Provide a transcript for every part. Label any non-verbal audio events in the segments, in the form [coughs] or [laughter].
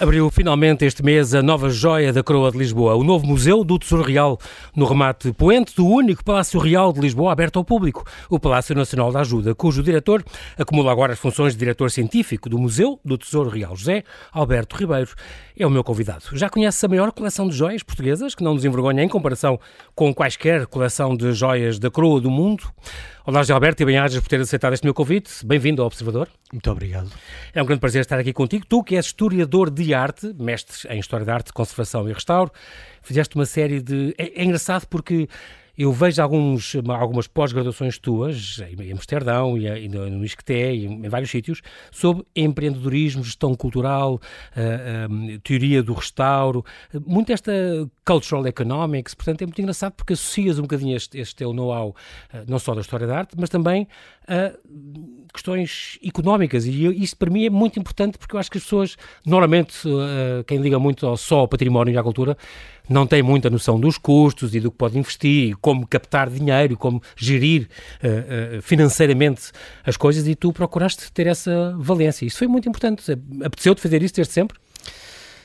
Abriu finalmente este mês a nova joia da coroa de Lisboa, o novo Museu do Tesouro Real, no remate poente do único Palácio Real de Lisboa aberto ao público, o Palácio Nacional da Ajuda, cujo diretor acumula agora as funções de diretor científico do Museu do Tesouro Real. José Alberto Ribeiro é o meu convidado. Já conhece a maior coleção de joias portuguesas, que não nos envergonha em comparação com quaisquer coleção de joias da coroa do mundo? Olá, José Alberto, e bem-ajas por ter aceitado este meu convite. Bem-vindo ao Observador. Muito obrigado. É um grande prazer estar aqui contigo. Tu, que és historiador de arte, mestre em História da Arte, Conservação e Restauro, fizeste uma série de... É, é engraçado porque eu vejo alguns, algumas pós-graduações tuas, em Amsterdão e, e no, ISCTE e em vários sítios, sobre empreendedorismo, gestão cultural, uh, uh, teoria do restauro, muito esta cultural economics, portanto é muito engraçado porque associas um bocadinho este, este teu know-how, não só da história da arte, mas também a questões económicas e isto para mim é muito importante porque eu acho que as pessoas, normalmente, quem liga muito só ao património e à cultura, não tem muita noção dos custos e do que pode investir, como captar dinheiro, como gerir uh, uh, financeiramente as coisas e tu procuraste ter essa valência. Isso foi muito importante. Apeteceu-te fazer isso desde sempre?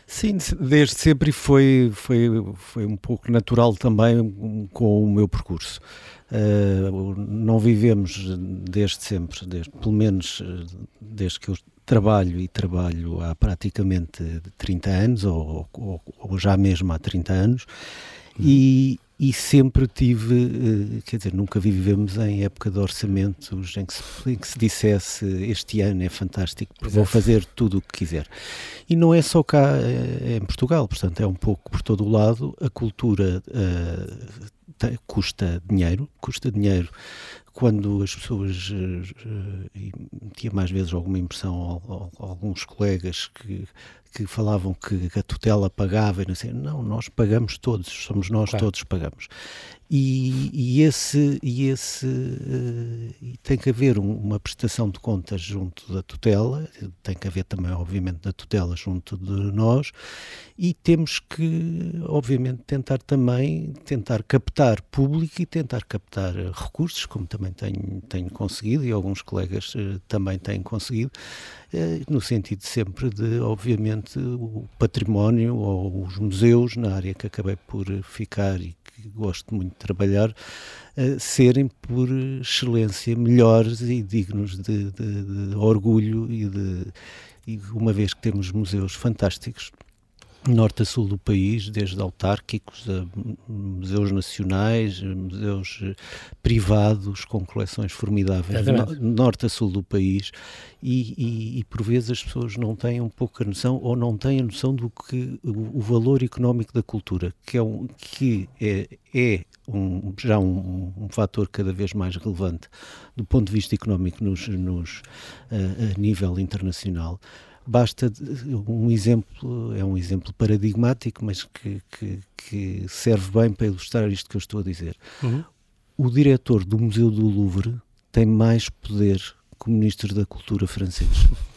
Sim, desde sempre foi, foi, foi um pouco natural também com o meu percurso. Uh, não vivemos desde sempre, desde, pelo menos desde que eu trabalho e trabalho há praticamente 30 anos, ou, ou, ou já mesmo há 30 anos, e, e sempre tive, eh, quer dizer, nunca vivemos em época de orçamentos em que se, em que se dissesse este ano é fantástico, vou fazer tudo o que quiser. E não é só cá é, em Portugal, portanto é um pouco por todo o lado, a cultura uh, custa dinheiro, custa dinheiro quando as pessoas, uh, tinha mais vezes alguma impressão, alguns colegas que, que falavam que a tutela pagava e não sei, não, nós pagamos todos, somos nós claro. todos pagamos. E, e, esse, e esse uh, tem que haver um, uma prestação de contas junto da tutela, tem que haver também, obviamente, da tutela junto de nós, e temos que, obviamente, tentar também tentar captar público e tentar captar recursos, como também tenho, tenho conseguido, e alguns colegas uh, também têm conseguido, uh, no sentido sempre de, obviamente, o património ou os museus, na área que acabei por ficar e gosto muito de trabalhar, uh, serem por excelência melhores e dignos de, de, de orgulho e de e uma vez que temos museus fantásticos norte a sul do país, desde autárquicos a museus nacionais, museus eh, privados com coleções formidáveis, no, norte a sul do país, e, e, e, por vezes as pessoas não têm um pouco a noção ou não têm a noção do que o, o valor económico da cultura, que é, um, que é, é um, já um, um, fator cada vez mais relevante do ponto de vista económico nos, nos, a, a nível internacional. Basta um exemplo, é um exemplo paradigmático, mas que, que, que serve bem para ilustrar isto que eu estou a dizer. Uhum. O diretor do Museu do Louvre tem mais poder que o Ministro da Cultura francês [laughs]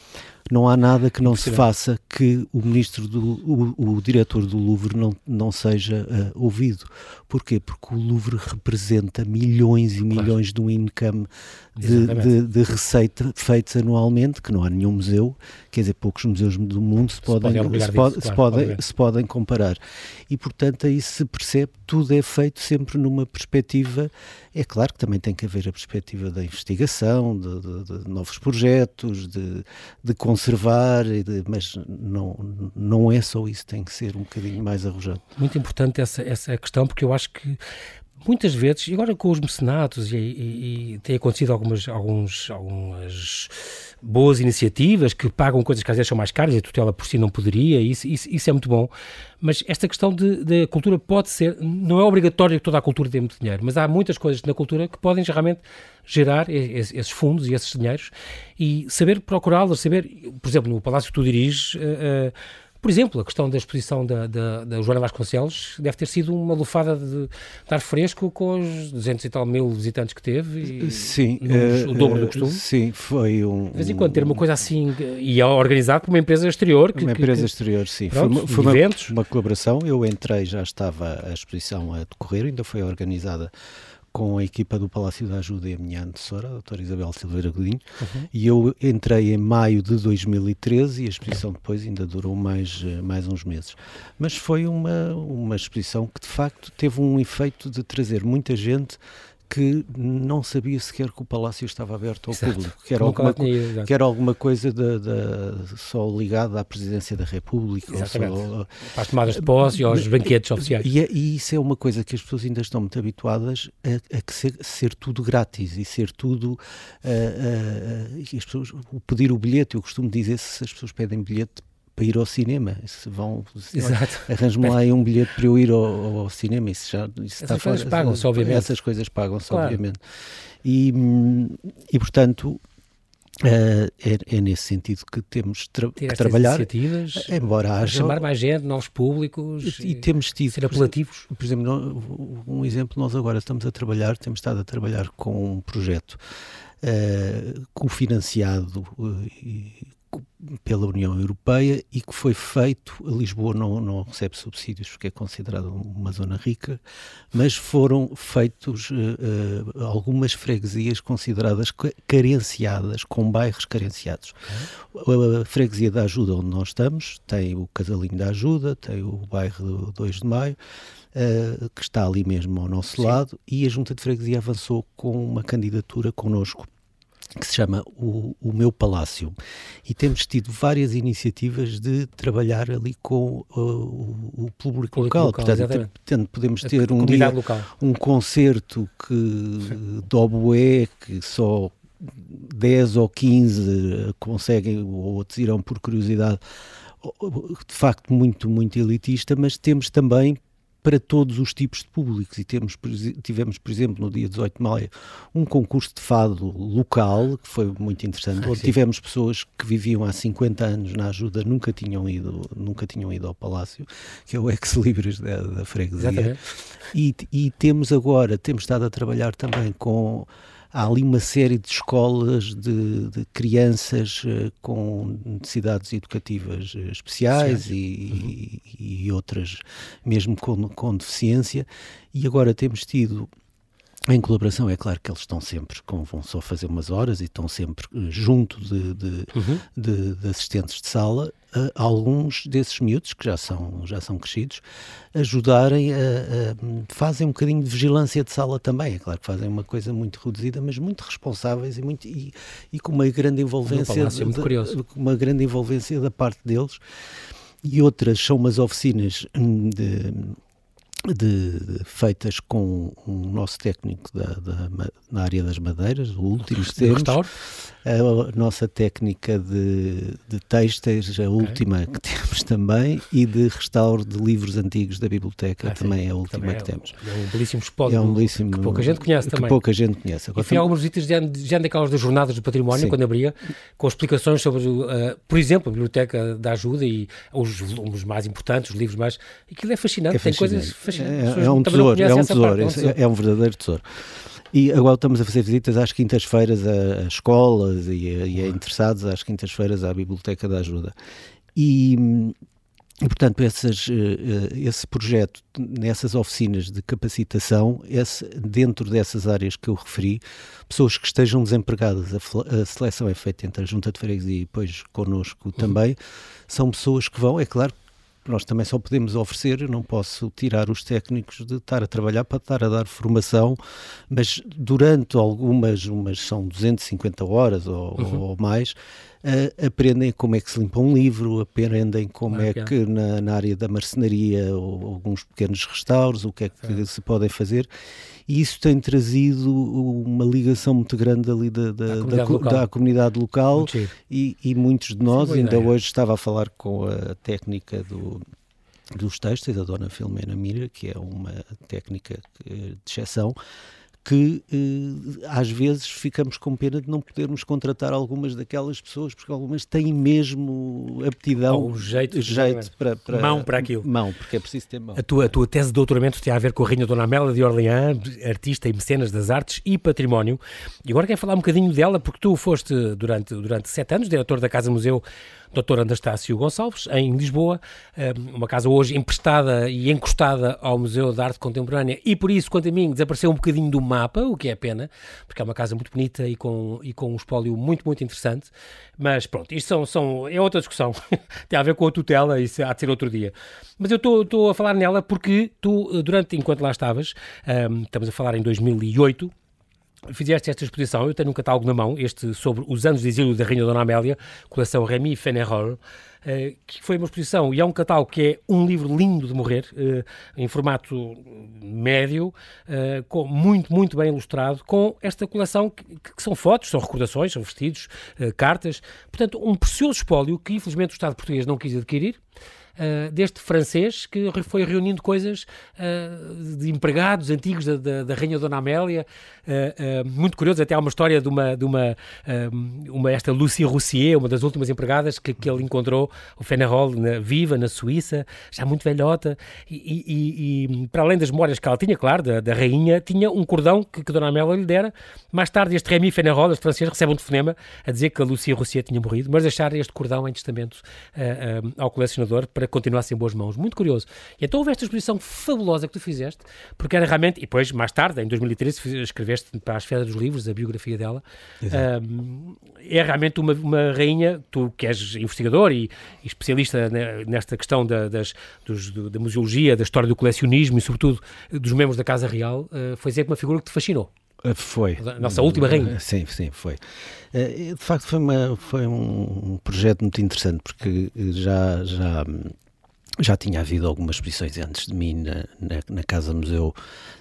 não há nada que não se faça que o ministro do o, o diretor do Louvre não, não seja uh, ouvido. Porquê? Porque o Louvre representa milhões e milhões claro. de um income de, de, de, receita feitos anualmente, que não há nenhum museu, quer dizer, poucos museus do mundo se, se podem, podem, se, pode, disso, se, claro, podem, se podem comparar. E, portanto, aí se percebe, tudo é feito sempre numa perspectiva, é claro que também tem que haver a perspectiva da investigação, de, de, de novos projetos, de, de conservar, mas não, não é só isso, tem que ser um bocadinho mais arrojado. Muito importante essa, essa questão, porque eu acho que muitas vezes, e agora com os mecenatos, e, e, e tem acontecido algumas, alguns, algumas boas iniciativas que pagam coisas que às vezes são mais caras e a tutela por si não poderia, isso, isso, isso é muito bom. Mas esta questão de cultura pode ser, não é obrigatório que toda a cultura tenha muito dinheiro, mas há muitas coisas na cultura que podem realmente gerar esses fundos e esses dinheiros e saber procurá-los, saber, por exemplo, no Palácio que tu diriges. Uh, uh, por exemplo, a questão da exposição da, da, da Joana Vasconcelos deve ter sido uma lufada de, de ar fresco com os 200 e tal mil visitantes que teve. E, sim. uh, o dobro do costume. Sim, foi um... De vez em quando ter uma coisa assim, e é organizado por uma empresa exterior. Que, uma empresa que, exterior, sim. Pronto, foi, foi uma, uma, colaboração. Eu entrei, já estava a exposição a decorrer, ainda foi organizada com a equipa do Palácio da Ajuda e a minha antecessora, a doutora Isabel Silveira Godinho, uhum. e eu entrei em maio de 2013 e a exposição depois ainda durou mais, eh, mais uns meses. Mas foi uma, uma exposição que de facto teve um efeito de trazer muita gente que não sabia sequer que o palácio estava aberto ao Exato. público, que era, alguma, ido, que era alguma coisa de, de, só ligada à presidência da República. Exatamente. Só, Para as tomadas de posse e aos banquetes oficiais. E, é, e, isso é uma coisa que as pessoas ainda estão muito habituadas a, a ser, ser, tudo grátis e ser tudo. Uh, as pessoas, o pedir o bilhete, eu costumo dizer, se as pessoas pedem bilhete para ir ao cinema. Se vão, arranjam-me lá um bilhete para eu ir ao, ao cinema. Isso já, isso essas coisas pagam-se, obviamente. Essas coisas pagam-se, claro. obviamente. E, e portanto, Uh, é, é, nesse sentido que temos tra que trabalhar. iniciativas, embora haja. Chamar mais gente, novos públicos. E, e temos tido. Ser apelativos. Por, por exemplo, um exemplo, nós agora estamos a trabalhar, temos estado a trabalhar com um projeto uh, cofinanciado uh, pela União Europeia e que foi feito, Lisboa não, não recebe subsídios porque é considerada uma zona rica, mas foram feitos uh, uh, algumas freguesias consideradas carenciadas, com bairros carenciados. Okay. A, freguesia da Ajuda onde nós estamos tem o Casalinho da Ajuda, tem o bairro 2 de Maio, uh, que está ali mesmo ao nosso Sim. lado, e a Junta de Freguesia avançou com uma candidatura connosco que se chama o, o, Meu Palácio. E temos tido várias iniciativas de trabalhar ali com uh, o, o, público, local. local. Portanto, portanto, podemos ter um dia local. um concerto que, de oboé que só 10 ou 15 conseguem, ou outros irão por curiosidade, de facto muito, muito elitista, mas temos também para todos os tipos de públicos. E temos, tivemos, por exemplo, no dia 18 de maio, um concurso de fado local, que foi muito interessante, onde tivemos pessoas que viviam há 50 anos na ajuda, nunca tinham ido, nunca tinham ido ao Palácio, que é o ex-libris da, da freguesia. E, e temos agora, temos estado a trabalhar também com há ali uma série de escolas de, de crianças uh, com necessidades educativas uh, especiais e, uhum. e, outras mesmo com, com deficiência e agora temos tido em colaboração, é claro que eles estão sempre, como vão só fazer umas horas e estão sempre uh, junto de, de, uhum. de, de, assistentes de sala, uh, alguns desses miúdos, que já são, já são crescidos, ajudarem a, a, fazem um bocadinho de vigilância de sala também. É claro que fazem uma coisa muito reduzida, mas muito responsáveis e, muito, e, e com uma grande envolvência. Curioso. uma grande envolvência da parte deles. E outras são umas oficinas hum, de de, de, feitas com o nosso técnico da, da, na área das madeiras, o último que temos. A nossa técnica de, de têxteis, a okay. última que temos também, e de restauro de livros antigos da biblioteca, ah, também é a última também que é, temos. É um belíssimo spot é um belíssimo, que pouca gente conhece também. pouca gente conhece. Agora, e fui a algumas visitas já, daquelas das jornadas do património, Sim. quando abria, com explicações sobre, uh, por exemplo, a Biblioteca da Ajuda e os, os mais importantes, os livros mais... Aquilo é fascinante, é fascinante. tem coisas fascinantes. É, é um tesouro, é um tesouro, é, é um verdadeiro tesouro. E agora estamos a fazer visitas às quintas-feiras a, a, escolas e a, e a interessados às quintas-feiras à Biblioteca da Ajuda. E, e portanto, essas, eh, esse projeto, nessas oficinas de capacitação, esse, dentro dessas áreas que eu referi, pessoas que estejam desempregadas, a, a seleção é feita entre a Junta de Freguesia e depois connosco uhum. também, são pessoas que vão, é claro, nós também só podemos oferecer, eu não posso tirar os técnicos de estar a trabalhar para estar a dar formação, mas durante algumas, umas são 250 horas ou, uhum. ou mais, uh, aprendem como é que se limpa um livro, aprendem como ah, é que na, na, área da marcenaria ou alguns pequenos restauros, o que é que se podem fazer e isso tem trazido uma ligação muito grande ali da, da, comunidade, da, local. da comunidade local e, e, muitos de nós, ainda ideia. hoje estava a falar com a técnica do, dos textos, a dona Filomena Mira, que é uma técnica de exceção, que eh, às vezes ficamos com pena de não podermos contratar algumas daquelas pessoas, porque algumas têm mesmo aptidão, Ou jeito, jeito para, para, mão para aquilo. Mão, porque é preciso ter mão. A tua, a tua tese de doutoramento tem a ver com a Rainha Dona Amélia de Orleans, artista e mecenas das artes e património. E agora quero falar um bocadinho dela, porque tu foste durante, durante sete anos diretor da Casa Museu Dr. Anastácio Gonçalves, em Lisboa, uma casa hoje emprestada e encostada ao Museu de Arte Contemporânea e por isso, quanto a mim, desapareceu um bocadinho do mapa, o que é pena, porque é uma casa muito bonita e com, e com um espólio muito, muito interessante. Mas pronto, isto são, são, é outra discussão. [laughs] Tem a ver com a tutela, isso há de ser outro dia. Mas eu estou a falar nela porque tu, durante, enquanto lá estavas, um, estamos a falar em 2008, fizeste esta exposição, eu tenho um catálogo na mão, este sobre os anos de exílio da Rainha Dona Amélia, coleção Remy Fenerol, eh, que foi uma exposição e é um catálogo que é um livro lindo de morrer, eh, em formato médio, eh, com, muito, muito bem ilustrado, com esta coleção que, que são fotos, são recordações, são vestidos, cartas, portanto um precioso espólio que infelizmente o Estado português não quis adquirir, uh, deste francês que foi reunindo coisas uh, de empregados antigos da, da, da Rainha Dona Amélia, uh, muito curioso, até há uma história de uma, de uma, uma esta Lucie Roussier, uma das últimas empregadas que, que ele encontrou, o Fenerol, na, viva na Suíça, já muito velhota, e, e, e, para além das memórias que ela tinha, claro, da, da Rainha, tinha um cordão que, que Dona Amélia lhe dera. Mais tarde, este Rémi Fenerol, este francês, recebe um telefonema a dizer que a Lucie Roussier tinha morrido, mas deixar este cordão em testamento ao colecionador para continuasse em boas mãos. Muito curioso. E então houve esta exposição fabulosa que tu fizeste, porque era realmente, e depois, mais tarde, em 2013, escreveste para a Esfera dos Livros a biografia dela. Um, é realmente uma, uma rainha, tu que és investigador e, e especialista nesta questão da, das, dos, do, da museologia, da história do colecionismo e, sobretudo, dos membros da Casa Real, uh, foi sempre uma figura que te fascinou. Ah, foi. A nossa última rainha. Sim, sim, foi. Ah, de facto, foi, uma, foi um projeto muito interessante, porque já, já já tinha havido algumas exposições antes de mim na, na, na Casa Museu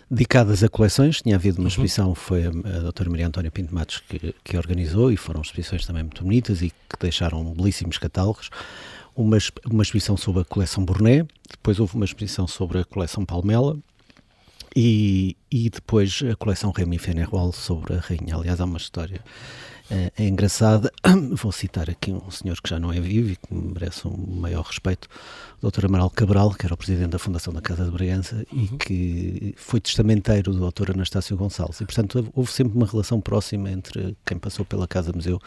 dedicadas a coleções. Tinha havido uma uhum. exposição, foi a, a doutora Maria Antónia Pinto Matos que, que organizou e foram exposições também muito bonitas e que deixaram belíssimos catálogos. Uma, uma exposição sobre a coleção Burné, depois houve uma exposição sobre a coleção Palmela e, e depois a coleção Remy Fenerwal sobre a Rainha. Aliás, há uma história é, é engraçada. [coughs] Vou citar aqui um senhor que já não é vivo e que merece um maior respeito, o Dr. Amaral Cabral, que era o presidente da Fundação da Casa de Bragança uhum. e que foi testamenteiro do Dr. Anastácio Gonçalves. E, portanto, houve sempre uma relação próxima entre quem passou pela Casa Museu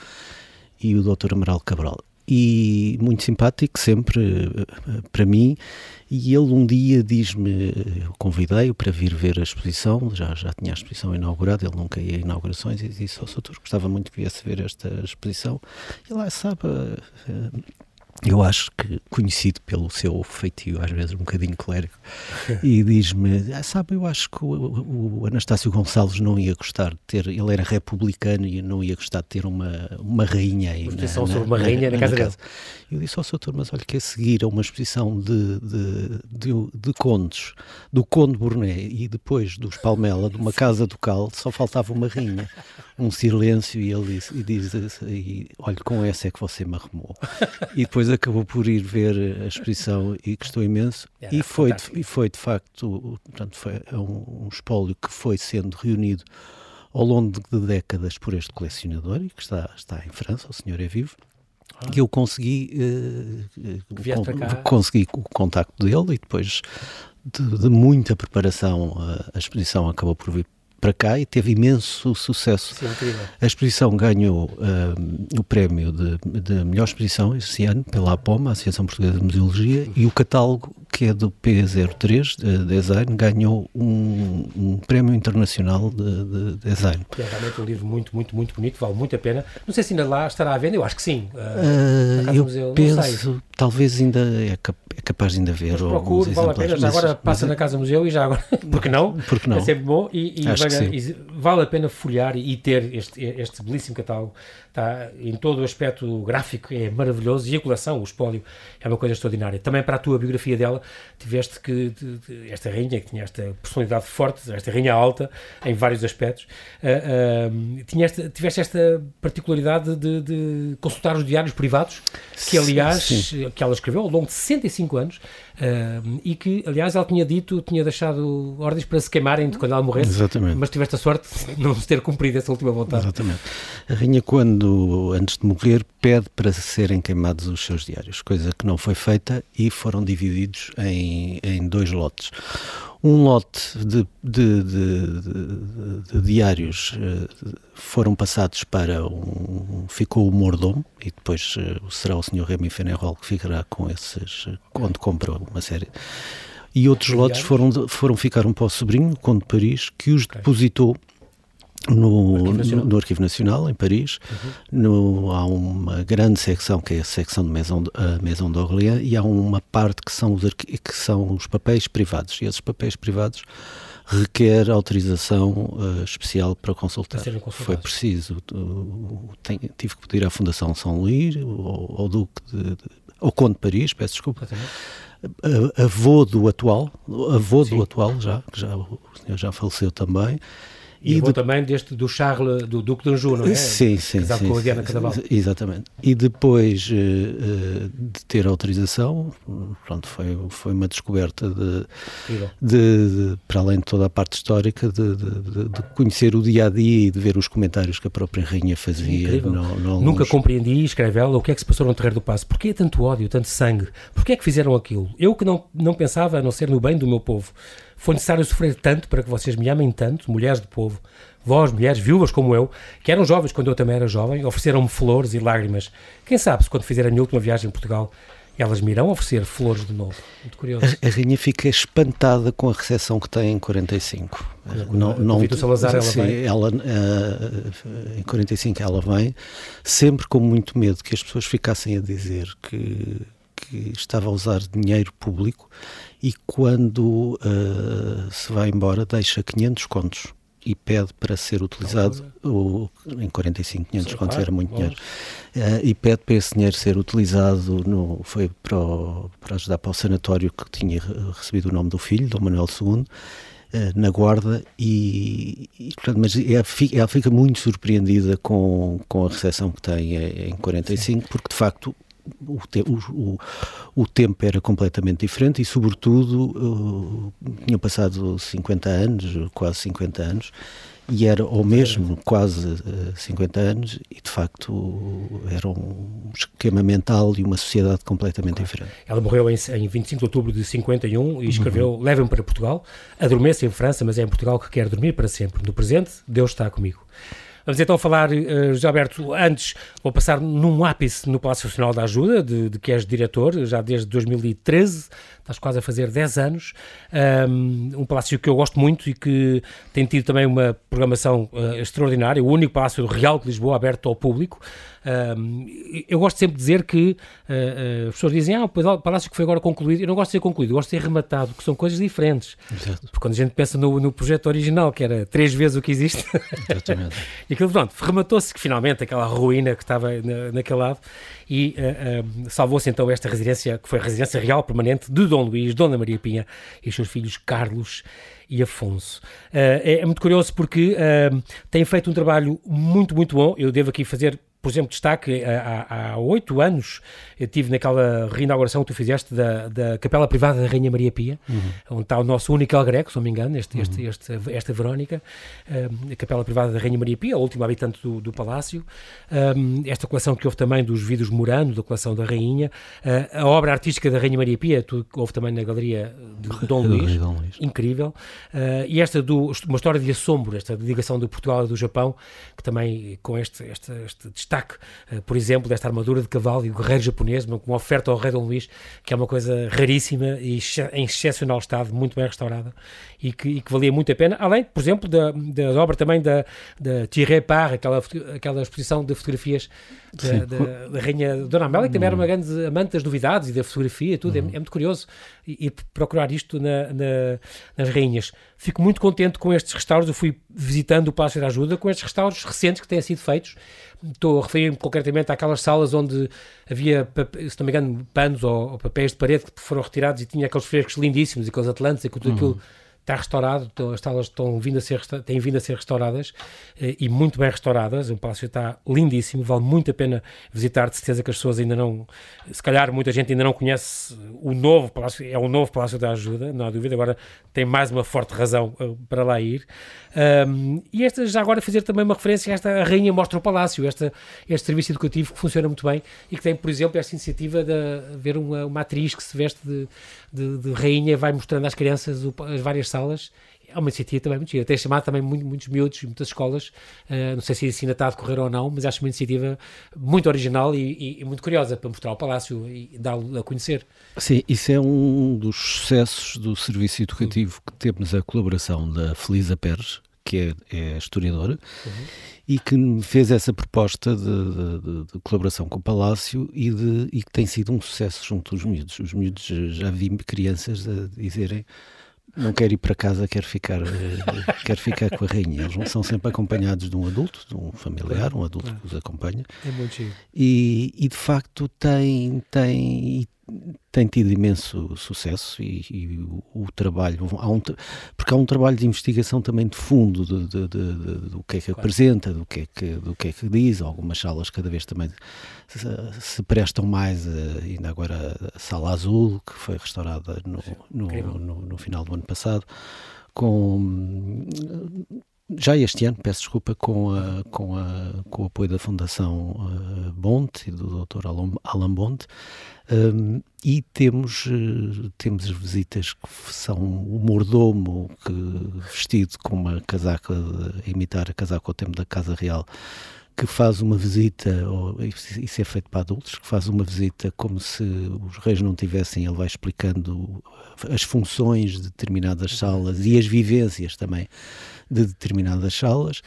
e o Dr. Amaral Cabral e muito simpático sempre eh, para mim. E ele um dia diz-me, convidei-o para vir ver a exposição, já, já tinha a exposição inaugurada, ele nunca ia a inaugurações, e disse ao oh, Soutor, gostava muito que viesse ver esta exposição. E lá, sabe, eh, eu acho que conhecido pelo seu feitio, às vezes um bocadinho clérigo, [laughs] e diz-me: ah, Sabe, eu acho que o, o, Anastácio Gonçalves não ia gostar de ter, ele era republicano e não ia gostar de ter uma, uma rainha aí. Uma exposição sobre uma rainha na, na, casa, casa. Eu disse ao seu doutor, mas olha que a seguir a uma exposição de, de, de, de condes, do Conde Burné e depois dos Palmela, de uma casa ducal, só faltava uma rainha. Um silêncio e ele disse, e diz, e, olha, com essa é que você me arrumou. E depois acabou por ir ver a exposição e gostou imenso. É, e, foi, de, e foi de facto, portanto, foi um, um espólio que foi sendo reunido ao longo de décadas por este colecionador e que está, está em França, o senhor é vivo que eu consegui, uh, con consegui o contacto dele e depois de, de muita preparação a, a exposição acabou por vir para cá e teve imenso sucesso. Sim, a exposição ganhou uh, o prémio de, de, melhor exposição esse ano pela APOM, a Associação Portuguesa de Museologia, e o catálogo, que é do P03 de design, ganhou um, um prémio internacional de, de, design. É realmente um livro muito, muito, muito bonito, vale muito a pena. Não sei se ainda lá estará à venda, eu acho que sim. Uh, eu penso, talvez ainda é, é capaz de ainda ver. Procuro, vale a pena. Já agora passa mas, na Casa Museu e já agora. [laughs] Porque não? Porque não? É sempre bom e, e, e vale a pena folhear e, e ter este, este belíssimo catálogo está em todo o aspecto gráfico, é maravilhoso, e a coleção, o espólio, é uma coisa extraordinária. Também para a tua biografia dela, tiveste que, esta rainha, que tinha esta personalidade forte, esta rainha alta, em vários aspectos, uh, uh, tinha esta, tiveste esta particularidade de, de, consultar os diários privados, que aliás, sim. que ela escreveu ao longo de 65 anos, uh, e que, aliás, ela tinha dito, tinha deixado ordens para se queimarem de quando ela morresse, Exatamente. mas tiveste a sorte de não ter cumprido essa última vontade. Exatamente. A rainha, quando antes de morrer, pede para serem queimados os seus diários, coisa que não foi feita e foram divididos em, em dois lotes. Um lote de, de, de, de diários uh, foram passados para um. ficou o mordomo e depois uh, será o Sr. Remy Fenerol que ficará com esses. quando compra uma série. E outros lotes foram, foram ficaram para o sobrinho, o Conde de Paris, que os depositou no, no, no, Arquivo Nacional, em Paris, uhum. no, há uma grande secção, que é a secção de Maison, a Maison d'Orléans, e há uma parte que são, os, que são os papéis privados. E esses papéis privados requer autorização uh, especial para consultar. Foi preciso. Uh, tem, tive que pedir à Fundação São Luís, ao, ao Duque de, de, ao Conde de Paris, peço desculpa. avô do atual, avô Sim. do atual já, que já, o senhor já faleceu também, e, e de... também deste do Charles, do Duque de Anjou, não é? Sim, sim. Casado sim, com a Diana Cadaval. Exatamente. E depois uh, de ter autorização, pronto, foi, foi uma descoberta de, de, de para além de toda a parte histórica, de, de, conhecer o dia a dia e de ver os comentários que a própria rainha fazia. Nunca compreendi, escreve ela, o que é que se passou no Terreiro do Passo. Porquê tanto ódio, tanto sangue? Porquê é que fizeram aquilo? Eu que não, não pensava a não ser no bem do meu povo. Foi necessário sofrer tanto para que vocês me amem tanto, mulheres de povo, vós, mulheres viúvas como eu, que eram jovens quando eu também era jovem, ofereceram-me flores e lágrimas. Quem sabe se quando fizer a minha última viagem em Portugal elas me irão oferecer flores de novo. Muito curioso. A, a rainha fica espantada com a recepção que tem em 45. Não, não, Vitor Salazar, ela sim, vem? Ela, uh, em 45 ela vem, sempre com muito medo que as pessoas ficassem a dizer que, que estava a usar dinheiro público e quando uh, se vai embora deixa 500 contos e pede para ser utilizado, o, em 45, 500 Sim, contos era muito dinheiro, uh, e pede para esse dinheiro ser utilizado, no, foi para, o, para ajudar para o sanatório que tinha recebido o nome do filho, Dom Manuel II, Uh, na guarda e, e portanto, mas ela fica, ela fica, muito surpreendida com, com a recepção que tem em 45, Sim. porque de facto o, te, o, o, tempo era completamente diferente e, sobretudo, uh, tinham passado 50 anos, quase 50 anos, e era ou mesmo quase uh, 50 anos, e de facto era um esquema mental e uma sociedade completamente claro. diferente. Ela morreu em, em 25 de outubro de 51 e escreveu: uhum. Levem-me para Portugal, adormeço em França, mas é em Portugal que quero dormir para sempre. No presente, Deus está comigo. Vamos então falar, uh, José Alberto, antes vou passar num ápice no Palácio Nacional da Ajuda, de, de, que és diretor, já desde 2013, estás quase a fazer 10 anos, um, um palácio que eu gosto muito e que tem tido também uma programação uh, extraordinária, o único palácio real de Lisboa aberto ao público. Um, eu gosto sempre de dizer que uh, uh, as pessoas dizem, ah, o palácio que foi agora concluído, eu não gosto de ser concluído, eu gosto de ser rematado, que são coisas diferentes. Exato. Porque quando a gente pensa no, no projeto original, que era três vezes o que existe, [laughs] e aquilo, pronto, rematou-se que finalmente aquela ruína que estava na, naquele lado e uh, salvou-se então esta residência, que foi a residência real permanente de Dom Luís, Dona Maria Pinha e os seus filhos Carlos e Afonso. Uh, é, é, muito curioso porque uh, tem feito um trabalho muito, muito bom. Eu devo aqui fazer por exemplo, destaque, há oito anos eu tive naquela reinauguração que tu fizeste da, da Capela Privada da Rainha Maria Pia, uhum. onde está o nosso único Algrego, se não me engano, este, uhum. este, este, esta Verónica, um, a Capela Privada da Rainha Maria Pia, a última habitante do, do Palácio, um, esta coleção que houve também dos vidros Murano, da coleção da Rainha, uh, a obra artística da Rainha Maria Pia, tu, houve também na Galeria de Dom Luís, Dom Luís. incrível, uh, e esta do, uma história de assombro, esta ligação do Portugal e do Japão, que também com este, este, este destaque, uh, por exemplo, desta armadura de cavalo e o guerreiro japonês, uma oferta ao Rei Dom Luís, que é uma coisa raríssima e em excepcional estado, muito bem restaurada e que, e que valia muito a pena, além, por exemplo, da, da obra também da, da Thierry Parr, aquela, aquela exposição de fotografias da, da, da, Rainha Dona Amélia, que também era uma grande amante das novidades e da fotografia, tudo, é, uhum. é, é, muito curioso e, e procurar isto na, na, nas rainhas. Fico muito contente com estes restauros, eu fui visitando o Palácio da Ajuda, com estes restauros recentes que têm sido feitos, estou a referir-me concretamente àquelas salas onde havia, se não me engano, panos ou, ou papéis de parede que foram retirados e tinha aqueles frescos lindíssimos, aqueles atlantes e tudo uhum. Está restaurado, as salas estão vindo a ser, têm vindo a ser restauradas eh, e muito bem restauradas. O palácio está lindíssimo, vale muito a pena visitar. De certeza que as pessoas ainda não, se calhar muita gente ainda não conhece o novo palácio, é o novo Palácio da Ajuda, não há dúvida. Agora tem mais uma forte razão eh, para lá ir. Um, e esta, já agora, fazer também uma referência a esta Rainha Mostra o Palácio, esta, este serviço educativo que funciona muito bem e que tem, por exemplo, esta iniciativa de ver uma, uma atriz que se veste de, de, de rainha vai mostrando às crianças as várias salas, é uma iniciativa também muito gira. Tem chamado também muito, muitos miúdos, muitas escolas, uh, não sei se isso ainda está a decorrer ou não, mas acho uma iniciativa muito original e, e, e muito curiosa para mostrar ao Palácio e dar-lo a conhecer. Sim, isso é um dos sucessos do serviço educativo que temos a colaboração da Felisa Pérez, que é, é historiadora, uhum. e que fez essa proposta de, de, de, colaboração com o Palácio e, de, e que tem sido um sucesso junto dos miúdos. Os miúdos já vi crianças a dizerem não quero ir para casa, quero ficar, eh, quero ficar com a rainha. Eles não são sempre acompanhados de um adulto, de um familiar, um adulto que os acompanha. É muito chique. E, e de facto tem, tem, tem tido imenso sucesso e, e o, o, trabalho, há um, porque há um trabalho de investigação também de fundo de, de, de, do que é que claro. apresenta, do que é que, do que é que diz. Algumas salas cada vez também se, se prestam mais, ainda agora a Sala Azul, que foi restaurada no, no, no, no final do ano passado, com já este ano, peço desculpa, com, a, com, a, com o apoio da Fundação uh, Bonte e do Dr. Alan Bonte, um, e temos, uh, temos visitas que são o mordomo que, vestido com uma casaca, imitar a casaca ao tempo da Casa Real, que faz uma visita, ou, isso é feito para adultos, que faz uma visita como se os reis não tivessem, ele vai explicando as funções de determinadas salas e as vivências também de determinadas salas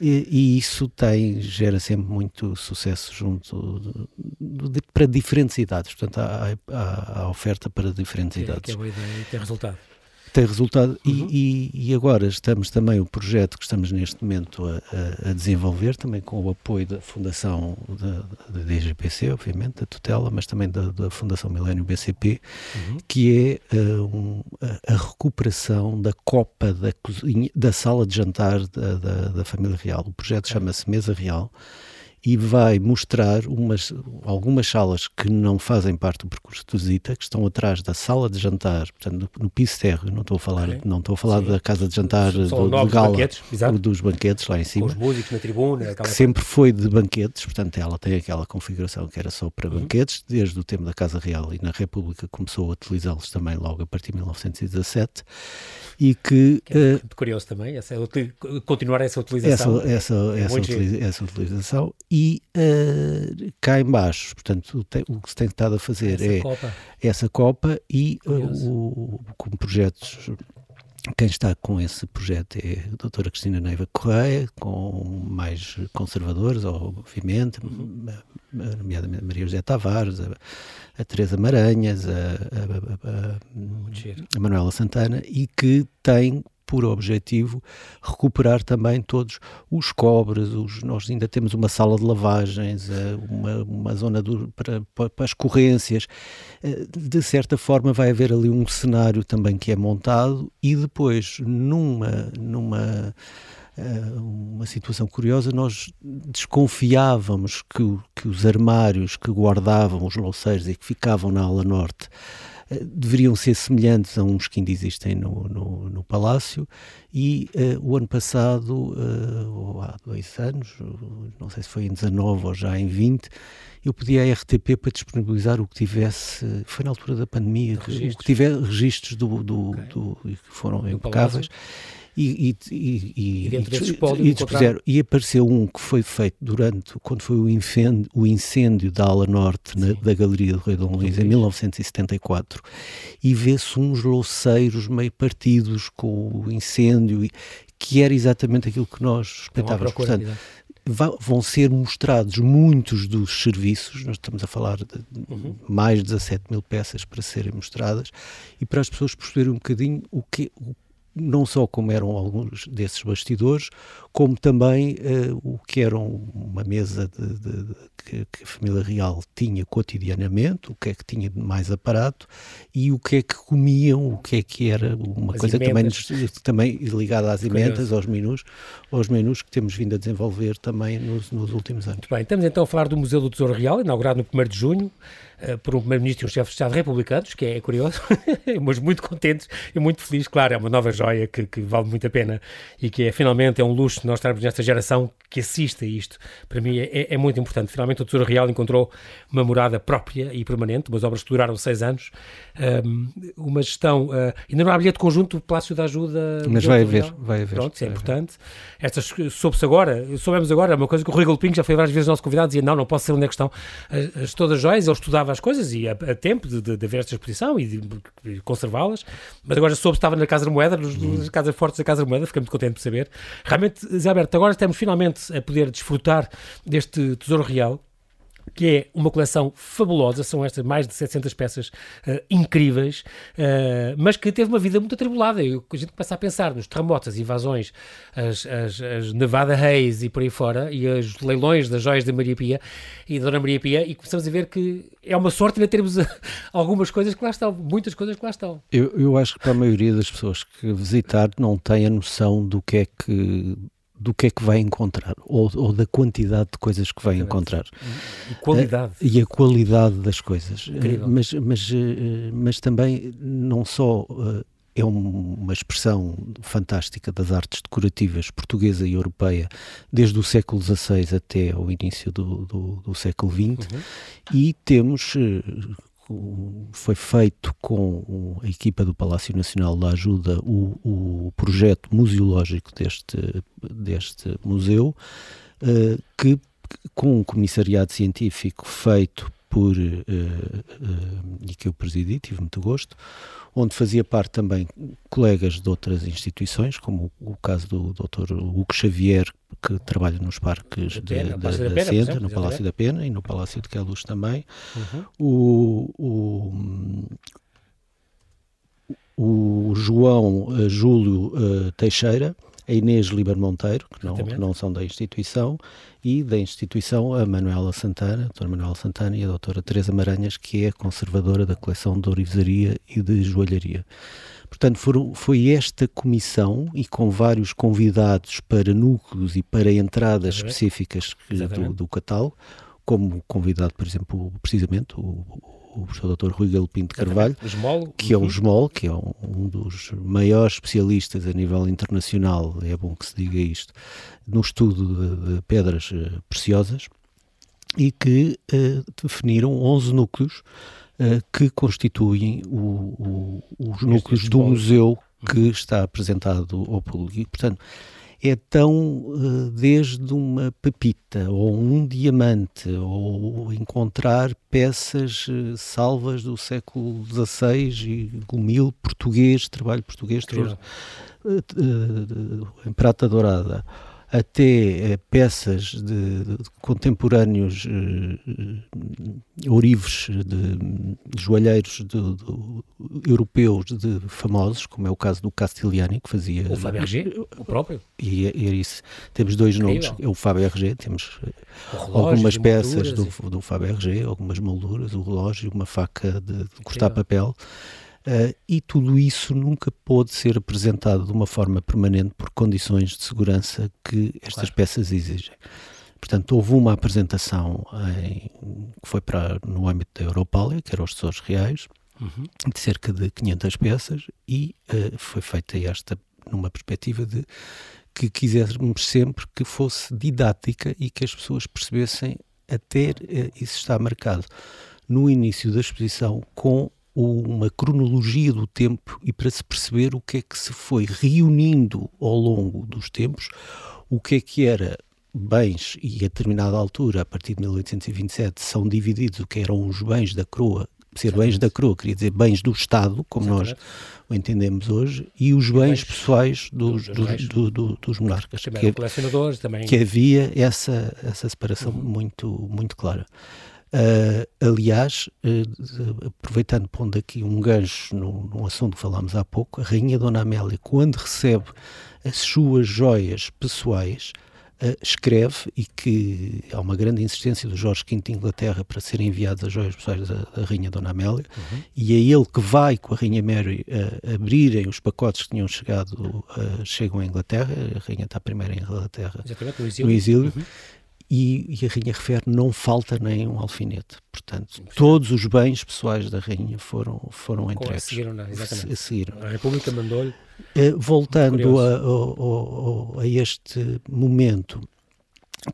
e, e isso tem, gera sempre muito sucesso junto de, de, para diferentes idades, portanto há, há, há oferta para diferentes que, idades. Que é boa ideia e tem resultado tem resultado uhum. e, e, e, agora estamos também o projeto que estamos neste momento a, a, a desenvolver também com o apoio da Fundação da, da DGPC, obviamente, da tutela, mas também da, da Fundação Milênio BCP, uhum. que é uh, um, a, a, recuperação da copa da cozinha, da sala de jantar da, da, da família real. O projeto chama-se Mesa Real e vai mostrar umas, algumas salas que não fazem parte do percurso de visita, que estão atrás da sala de jantar, portanto, no, no piso terra, não estou a falar, okay. não estou a falar da casa de jantar do, do gala, banquetes, dos banquetes lá em cima. Com os músicos na tribuna. Que sempre foi de banquetes, portanto, ela tem aquela configuração que era só para uhum. banquetes, desde o tempo da Casa Real e na República começou a utilizá-los também logo a partir de 1917 e que... que é uh, curioso também, essa, continuar essa utilização. Essa, essa, é essa, utiliza, essa utilização e uh, cá embaixo, portanto, o, o que se tem estado a fazer essa é copa. essa copa e uh, o, com projetos quem está com esse projeto é a doutora Cristina Neiva Correia, com mais conservadores, obviamente, uhum. nomeadamente Maria José Tavares, a, a Teresa Maranhas, a, a, a, a Manuela Santana, e que tem por objetivo recuperar também todos os cobres, os, nós ainda temos uma sala de lavagens, eh, uma, uma zona do, para, para, as corrências. Eh, de certa forma vai haver ali um cenário também que é montado e depois numa, numa eh, uma situação curiosa, nós desconfiávamos que, que os armários que guardavam os louceiros e que ficavam na ala norte deveriam ser semelhantes a uns que ainda existem no, no, no Palácio e uh, o ano passado, uh, ou há dois anos, não sei se foi em 19 ou já em 20, eu pedi à RTP para disponibilizar o que tivesse, foi na altura da pandemia, o que tiver registros do, do, okay. do, que foram impecáveis. E, e, e, e, dentro desses e, e apareceu um que foi feito durante, quando foi o incêndio, o incêndio da ala norte na, da Galeria do Rei Dom Luís, em 1974, e vê-se uns louceiros meio partidos com o incêndio, que era exatamente aquilo que nós suspeitávamos. Portanto, vão ser mostrados muitos dos serviços, nós estamos a falar de uhum. mais de 17 mil peças para serem mostradas, e para as pessoas perceberem um bocadinho o que, o não só como eram alguns desses bastidores, como também uh, o que era uma mesa de, de, de, que, que, a família real tinha cotidianamente, o que é que tinha de mais aparato e o que é que comiam, o que é que era uma As coisa também, também ligada às emendas, aos menus, aos menus que temos vindo a desenvolver também nos, nos últimos anos. Muito bem, estamos então a falar do Museu do Tesouro Real, inaugurado no 1 de junho. Uh, por um primeiro-ministro e um chefe de Estado republicanos, que é curioso, [laughs] mas muito contentes e muito felizes. Claro, é uma nova joia que, que, vale muito a pena e que é finalmente é um luxo nós estarmos nesta geração que assiste a isto. Para mim é, é muito importante. Finalmente o Tesouro Real encontrou uma morada própria e permanente, umas obras que duraram seis anos, um, uma gestão. Uh, ainda não há bilhete conjunto do Palácio da Ajuda. Mas vai haver, vai haver. Pronto, isso é importante. Estas soube-se agora, soubemos agora, é uma coisa que o Rui Galpinho já foi várias vezes nosso convidado, dizia: não, não posso ser onde é que estão as, as todas joias. Ele estudava as coisas e a, a tempo de, de, de ver esta exposição e de, de conservá-las, mas agora soube que estava na Casa da Moeda, nos, hum. nas casas fortes da Casa da Moeda, fiquei muito contente por saber. Realmente, Zé Alberto, agora estamos finalmente a poder desfrutar deste Tesouro Real que é uma coleção fabulosa, são estas mais de 700 peças uh, incríveis, uh, mas que teve uma vida muito atribulada. A gente começa a pensar nos terremotos, as invasões, as, as, as Nevada Haze e por aí fora, e os leilões das joias da Maria Pia e da Dona Maria Pia, e começamos a ver que é uma sorte ainda termos [laughs] algumas coisas que lá estão, muitas coisas que lá estão. Eu, eu acho que para a maioria das pessoas que visitar não tem a noção do que é que do que é que vai encontrar ou, ou da quantidade de coisas que vai encontrar. E qualidade. Uh, e a qualidade das coisas. Uh, mas mas uh, mas também não só é uma expressão fantástica das artes decorativas portuguesa e europeia desde o século XVI até o início do, do, do século XX uhum. e temos foi feito com a equipa do Palácio Nacional da Ajuda o, o projeto museológico deste, deste museu, uh, que com um comissariado científico feito por uh, uh, e que eu presidi, tive muito gosto, onde fazia parte também colegas de outras instituições, como o, o caso do Dr. Hugo Xavier, que trabalha nos parques da, Pena, da, da, da Pena, no Palácio da Pena e no Palácio de Queluz também. Uhum. O, o, o, João uh, Júlio uh, Teixeira, a Inês Liber Monteiro, que não, que não, são da instituição, e da instituição a Manuela Santana, a doutora Manuela Santana e a doutora Teresa Maranhas, que é conservadora da coleção de ourivesaria e de joalharia. Portanto, foram, foi esta comissão e com vários convidados para núcleos e para entradas específicas do, do, catálogo, como convidado, por exemplo, precisamente o, o professor Dr. Rui Galopim de Carvalho, que é o Smol, que é um, um, dos maiores especialistas a nível internacional, é bom que se diga isto, no estudo de, de pedras uh, preciosas, e que uh, definiram 11 núcleos uh, que constituem o, o, os núcleos do museu que uhum. está apresentado ao público. E, portanto, é tão uh, desde uma pepita ou um diamante ou encontrar peças uh, salvas do século XVI e gomil português, trabalho português, uh, em prata dourada até eh, peças de, de contemporâneos eh, ourives de, de joalheiros de, europeus de famosos, como é o caso do Castigliani, que fazia... O Fabergé, o próprio. E, e isso. Temos dois Incrível. nomes, é o Fabergé, temos relógio, algumas peças do, do Fabergé, algumas molduras, o relógio, uma faca de, de cortar papel. Uh, e tudo isso nunca pôde ser apresentado de uma forma permanente por condições de segurança que estas claro. peças exigem. Portanto, houve uma apresentação em, que foi para, no âmbito da Europália, que eram os tesouros reais, uhum. de cerca de 500 peças, e uh, foi feita esta numa perspectiva de que quiséssemos sempre que fosse didática e que as pessoas percebessem até uh, isso está marcado no início da exposição com uma cronologia do tempo e para se perceber o que é que se foi reunindo ao longo dos tempos, o que é que era bens e a determinada altura, a partir de 1827, são divididos o que eram os bens da coroa, ser bens da coroa, queria dizer bens do Estado, como Exatamente. nós o entendemos hoje, e os bens, bens pessoais dos, dos, dos, do, do, dos monarcas. Que, colecionadores também. Que havia essa, essa separação uhum. muito, muito clara. Uh, aliás, uh, aproveitando, pondo aqui um gancho no, no, assunto que falámos há pouco, a Rainha Dona Amélia, quando recebe as suas joias pessoais, uh, escreve, e que há uma grande insistência do Jorge V de Inglaterra para serem enviadas as joias pessoais da, da Rainha Dona Amélia, uhum. e é ele que vai com a Rainha Mary abrirem os pacotes que tinham chegado, chegam à Inglaterra, a Rainha está primeiro em Inglaterra, Exatamente, no exílio. No exílio uhum e, e, a rainha refere não falta nem um alfinete. Portanto, todos os bens pessoais da rainha foram, foram entregues. Seguiram, não, exatamente. Seguiram. A República mandou-lhe. Uh, voltando a, a, a, este momento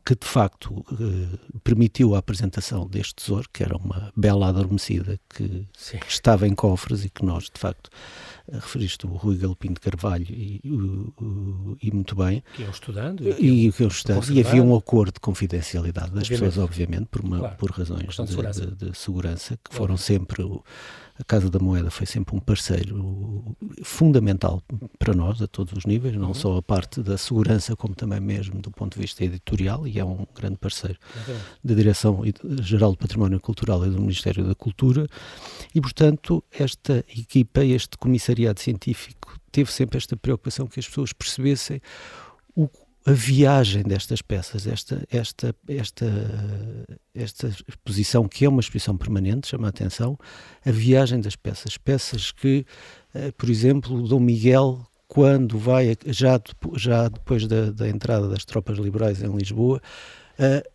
que de facto uh, permitiu a apresentação deste tesouro, que era uma bela adormecida que, que estava em cofres e que nós, de facto, referiste o Rui Galopim de Carvalho e, e, muito bem. Que é o estudante. E, que é o estudante. E havia um acordo de confidencialidade das obviamente. pessoas, obviamente, por, uma, claro. por razões de. De, de, segurança. que foram sempre o, a Casa da Moeda foi sempre um parceiro fundamental para nós, a todos os níveis, não uhum. só a parte da segurança, como também mesmo do ponto de vista editorial, e é um grande parceiro uhum. da Direção-Geral do Património Cultural e do Ministério da Cultura, e, portanto, esta equipa, este comissariado científico, teve sempre esta preocupação que as pessoas percebessem o, a viagem destas peças, esta, esta, esta, esta exposição, que é uma exposição permanente, chama a atenção, a viagem das peças. Peças que, eh, por exemplo, Dom Miguel, quando vai, já, já depois da, da entrada das tropas liberais em Lisboa, eh,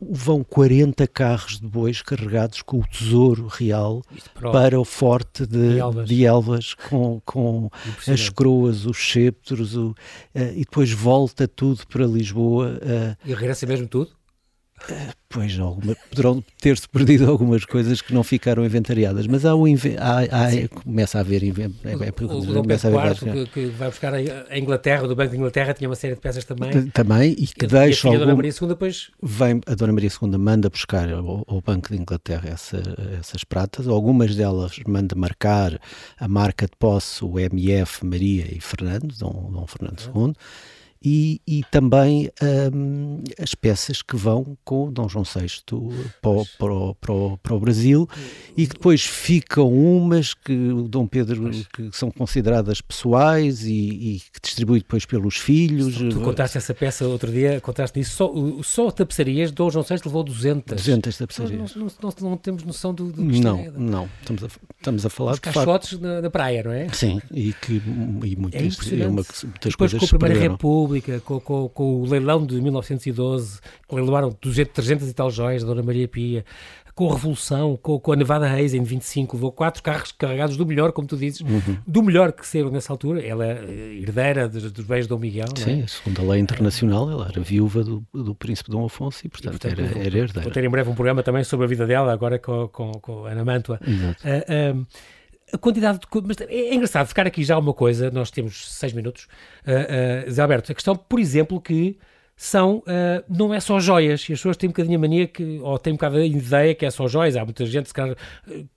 vão 40 carros de bois carregados com o tesouro real para o forte de, Elvas, de Elvas com, com as coroas, os ceptros, o, uh, e depois volta tudo para Lisboa. Uh, e regressa mesmo tudo? Pois, alguma, poderão ter-se perdido [laughs] algumas coisas que não ficaram inventariadas, mas há o há, há, começa a haver invent, é, é, o, o começa a haver que, que, vai buscar a Inglaterra, do Banco de Inglaterra, tinha uma série de peças também. Também, e que e, deixa e a, Dona Maria II depois... Vem, a Dona Maria II manda buscar ao, ao Banco de Inglaterra essa, essas pratas, algumas delas manda marcar a marca de posse, o MF Maria e Fernando, Dom, Dom Fernando II, e, e também um, as peças que vão com Dom João VI para, o, para, o, para, o, para o Brasil e que depois ficam umas que o Dom Pedro que são consideradas pessoais e, e que distribui depois pelos filhos. Tu contaste essa peça outro dia, contaste isso, só, só tapeçarias, Dom João VI levou 200. 200 tapeçarias. Não, não, não, não temos noção do, do que Não, é. não, estamos a, estamos a falar Os caixotes na, na, praia, não é? Sim, e que e muito, é, é uma, muitas depois coisas com a Primeira República República, com, com, com, o leilão de 1912, que leiloaram 200, 300 e tal joias da Dona Maria Pia, com a Revolução, com, com a Nevada Reis em 25, levou quatro carros carregados do melhor, como tu dizes, uhum. do melhor que saíram nessa altura. Ela é herdeira dos, dos bens de Dom Miguel. Sim, é? segundo a lei internacional, ela era viúva do, do príncipe Dom Afonso e, portanto, e, portanto era, era herdeira. Vou ter em breve um programa também sobre a vida dela, agora com, com, com Ana Mantua. Exato. Uh, uh, a quantidade de. Mas é, é engraçado ficar aqui já uma coisa, nós temos seis minutos, uh, uh, Zé Alberto, a questão, por exemplo, que são, uh, não é só joias, e as pessoas têm um bocadinho a mania que, ou têm um bocado a ideia que é só joias, há muita gente, se calhar,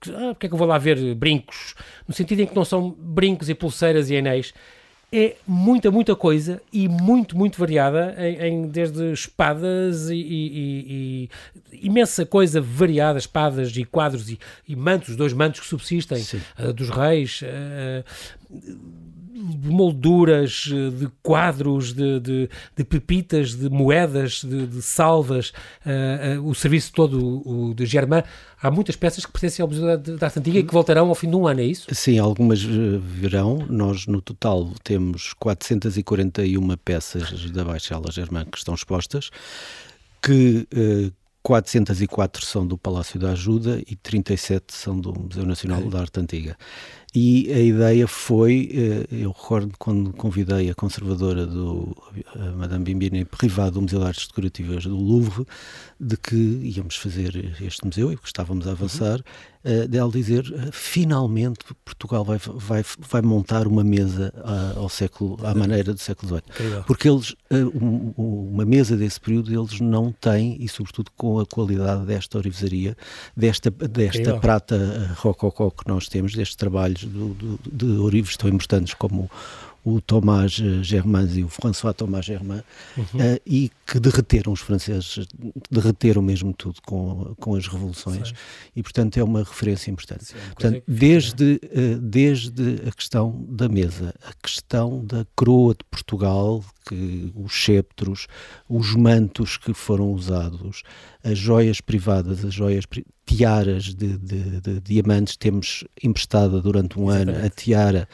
que, ah, porque é que eu vou lá ver brincos? No sentido em que não são brincos e pulseiras e anéis, é muita, muita coisa e muito, muito variada, em, em desde espadas e, e, e, imensa coisa variada, espadas e quadros e, e mantos, dois mantos que subsistem uh, dos reis. Uh, molduras, de quadros, de, de, de pepitas, de moedas, de, de salvas, uh, uh, o serviço todo o, de Germain. Há muitas peças que pertencem ao Museu da Arte Antiga e que voltarão ao fim de um ano, é isso? Sim, algumas eh, virão. Nós, no total, temos 441 peças da Baixela Germain que estão expostas, que uh, 404 são do Palácio da Ajuda e 37 são do Museu Nacional da Arte Antiga. E a ideia foi, eh, eu recordo quando convidei a conservadora do a Madame Bimbini privada do Museu de Artes Decorativas do Louvre, de que íamos fazer este museu e que estávamos a avançar, uhum. Uh, dela dizer, uh, finalmente Portugal vai, vai, vai montar uma mesa uh, ao século, à maneira do século XVIII. Porque eles, um, uma mesa desse período, eles não têm, e sobretudo com a qualidade desta orivesaria, desta, desta prata rococó que nós temos, destes trabalhos do, do, de orives tão importantes como o Thomas Germain e o François Thomas Germain, uhum. uh, e que derreteram os franceses, derreteram mesmo tudo com, com as revoluções, Sim. e portanto é uma referência importante. Sim, é portanto, desde, uh, desde a questão da mesa, a questão da coroa de Portugal, que os ceptros, os mantos que foram usados, as joias privadas, as joias tiaras de, de, de, diamantes, temos emprestada durante um Exatamente. ano a tiara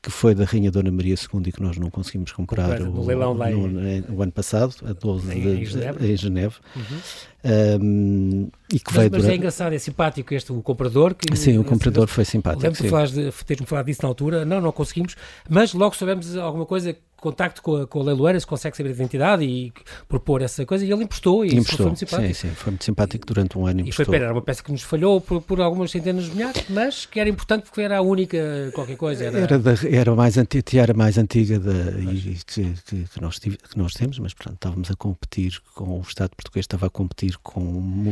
que foi da Rainha Dona Maria II e que nós não conseguimos comprar o, no leilão lá no, no, ano passado, a 12 em, de, em Genebra. Em Geneve. Uhum. Um, e que mas, mas é engraçado, é simpático este, o comprador. Que, sim, o comprador foi simpático. Lembro-me de teres-me falado disso na altura. Não, não conseguimos, mas logo soubemos alguma coisa contacto com a, com a leiloeira, se consegue saber a identidade e propor essa coisa, e ele emprestou, e emprestou, foi muito simpático. Sim, sim, foi muito simpático durante um ano. E foi pena, era uma peça que nos falhou por, por algumas centenas de milhares, mas que era importante porque era a única qualquer coisa. Era, era, da, era mais antiga, era mais antiga da, e, que, que, que, nós tive, que nós temos, mas portanto estávamos a competir com o Estado português, estava a competir com um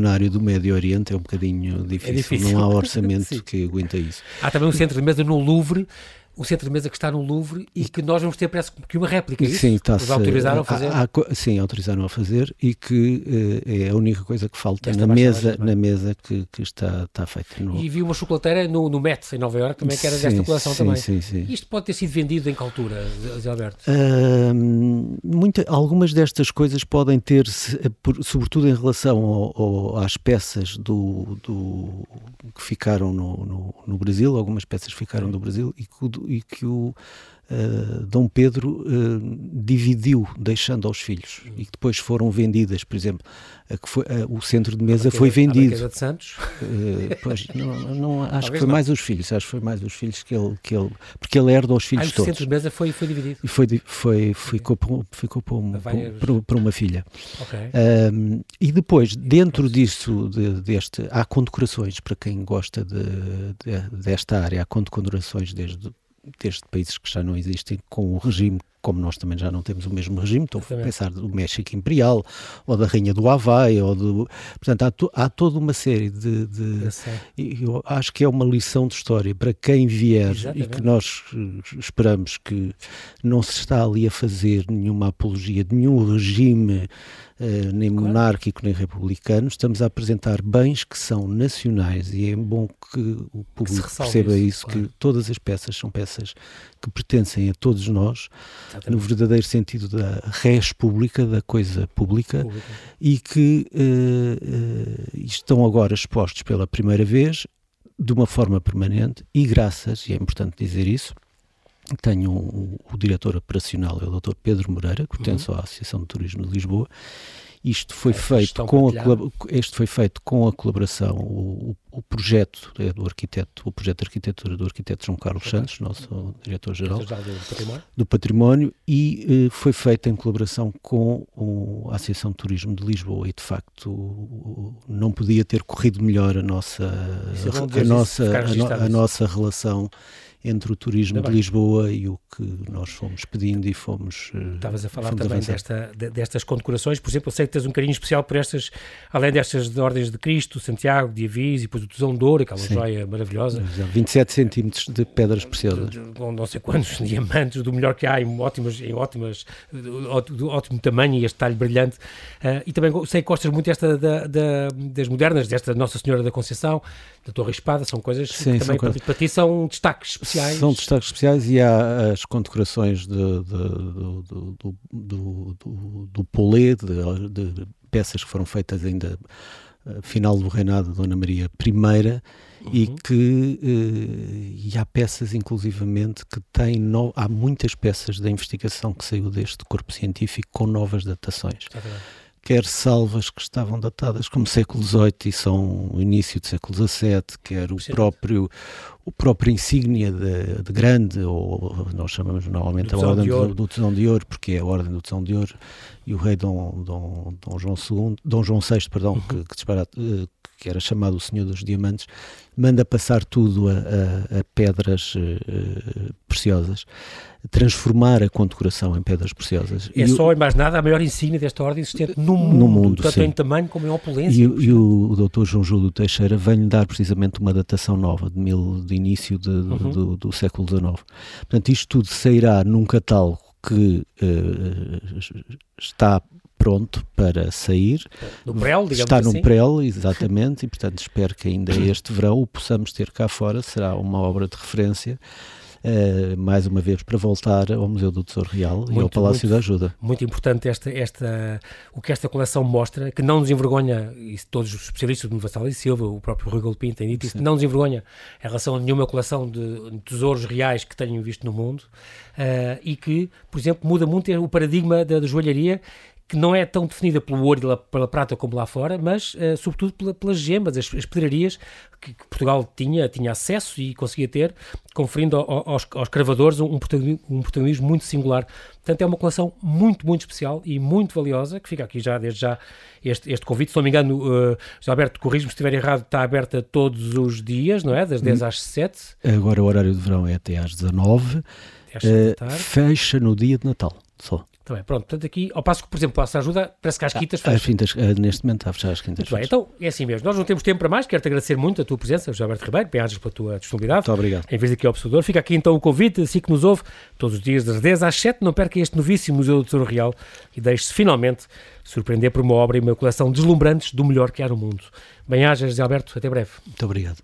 multimilionário do Médio Oriente, é um bocadinho difícil, é difícil. não há orçamento [laughs] que aguenta isso. Há também um centro de mesa no Louvre, o centro de mesa que está no Louvre e que nós vamos ter, parece que uma réplica. É sim, está Os autorizaram a fazer? Sim, autorizaram a fazer e que uh, é a única coisa que falta na mesa, na mesa que, que está, está feita. No... E vi uma chocolateira no, no Met, em Nova Iorque, também que era sim, desta coleção sim, também. Sim, sim. Isto pode ter sido vendido em que altura, Zé Alberto? Uh, muita, algumas destas coisas podem ter, sobretudo em relação ao, ao, às peças do, do, que ficaram no, no, no Brasil, algumas peças ficaram do Brasil e que, e que o uh, Dom Pedro uh, dividiu, deixando aos filhos, e que depois foram vendidas, por exemplo, foi, o centro de mesa foi vendido. A de Santos? Uh, pois, não, não acho Talvez que foi não. mais os filhos, acho que foi mais os filhos que ele, que ele porque ele herda os filhos ah, todos. O centro de mesa foi, foi dividido? E foi, foi, ficou, ficou para, um, para, para, uma filha. Okay. Um, e depois, dentro disso, de, deste, há condecorações, para quem gosta de, de, desta área, há condecorações desde desde países que já não existem com o regime, como nós também já não temos o mesmo regime, estou a pensar do México Imperial, ou da Rainha do Havaí, ou do... Portanto, há, to, há toda uma série de... de eu acho que é uma lição de história para quem vier Exatamente. e que nós eh, esperamos que não se está ali a fazer nenhuma apologia de nenhum regime nem claro. monárquico nem republicano, estamos a apresentar bens que são nacionais e é bom que o público que perceba isso, isso claro. que todas as peças são peças que pertencem a todos nós, Exatamente. no verdadeiro sentido da res pública, da coisa pública, pública. e que uh, uh, estão agora expostos pela primeira vez de uma forma permanente e graças, e é importante dizer isso, tenho um, o diretor operacional, é o Dr. Pedro Moreira, que pertence uhum. à Associação de Turismo de Lisboa. Isto foi, é, feito com a, este foi feito com a colaboração, o, o projeto é do arquiteto, o projeto de arquitetura do arquiteto João Carlos. Santos, nosso diretor-geral do património. do património, e uh, foi feito em colaboração com o, a Associação de Turismo de Lisboa e de facto não podia ter corrido melhor a nossa, é a, a nossa, a, a nossa relação entre o turismo de Lisboa e o que nós fomos pedindo e fomos. Eh, Estavas a falar também desta, destas condecorações, por exemplo, eu sei que tens um carinho especial por estas, além destas de Ordens de Cristo, Santiago, de Avis e depois o Tesão de Ouro, aquela Sim. joia maravilhosa. 27 centímetros de pedras preciosas. De, de, de, não sei quantos [laughs] diamantes, do melhor que há, em ótimas, em ótimas, de, ótimo tamanho e este talho brilhante. Uh, e também sei que gostas muito desta, da, da, das modernas, desta Nossa Senhora da Conceição, da Torre Espada, são coisas Sim, que também para, para ti são destaques especiais. São destaques especiais e há as condecorações de, de, do, do, do, do, do Polé, de, peças que foram feitas ainda final do reinado de Dona Maria I uhum. e que uh, e há peças inclusivamente que têm no, há muitas peças da investigação que saiu deste corpo científico com novas datações. É quer salvas que estavam datadas como século XVIII e são o início do século XVII, quer o próprio o próprio insígnia de, de, grande, ou nós chamamos normalmente a ordem do, do Tesão de Ouro, porque é a ordem do Tesão de Ouro, e o rei Dom, Dom, Dom João II, Dom João VI, perdão, uhum. que, que, dispara, eh, que era chamado o Senhor dos Diamantes, manda passar tudo a, a, a pedras uh, preciosas, transformar a condecoração em pedras preciosas. É e só, o, mais nada, a maior insígnia desta ordem existente no mundo, no mundo tanto sim. em tamanho como em opulência. E, e o, o doutor João Júlio Teixeira vem-lhe dar precisamente uma datação nova, de, mil, de início de, uhum. do, do, século XIX. Portanto, isto tudo sairá num catálogo que uh, está pronto para sair. No prel, digamos Está assim. no prel, exatamente, e portanto espero que ainda este verão o possamos ter cá fora, será uma obra de referência uh, mais uma vez, para voltar ao Museu do Tesouro Real muito, e ao Palácio muito, da Ajuda. Muito importante esta, esta, o que esta coleção mostra, que não nos envergonha, e todos os especialistas do Vassal e Silva, o próprio Rui Goldpin tem dito isso, não nos envergonha em relação a nenhuma coleção de tesouros reais que tenham visto no mundo, uh, e que, por exemplo, muda muito o paradigma da, da joalharia que não é tão definida pelo ouro e pela prata como lá fora, mas uh, sobretudo pela, pelas gemas, as, as pedrarias que, que, Portugal tinha, tinha acesso e conseguia ter, conferindo ao, aos, aos cravadores um protagonismo, um protagonismo, muito singular. Portanto, é uma coleção muito, muito especial e muito valiosa, que fica aqui já, desde já, este, este convite. Se não me engano, uh, José Alberto, corrijo-me se estiver errado, está aberta todos os dias, não é? Das 10 hum. às 7. Agora o horário de verão é até às 19. Até às 7 uh, fecha no dia de Natal, só. Também, pronto, portanto aqui, ao passo que, por exemplo, a ajuda, parece que às quintas ah, Às quintas, eh, neste momento está a fechar às quintas. Muito bem, então é assim mesmo. Nós não temos tempo para mais, quero-te agradecer muito a tua presença, José Alberto Ribeiro, bem pela tua disponibilidade. Muito obrigado. Em vez aqui ao Observador, fica aqui então o convite, assim que nos ouve, todos os dias das 10 às 7, não perca este novíssimo Museu do Tesouro Real e deixe-se finalmente surpreender por uma obra e uma coleção deslumbrantes do melhor que há no mundo. Bem-ajas, José Alberto, até breve. Muito obrigado.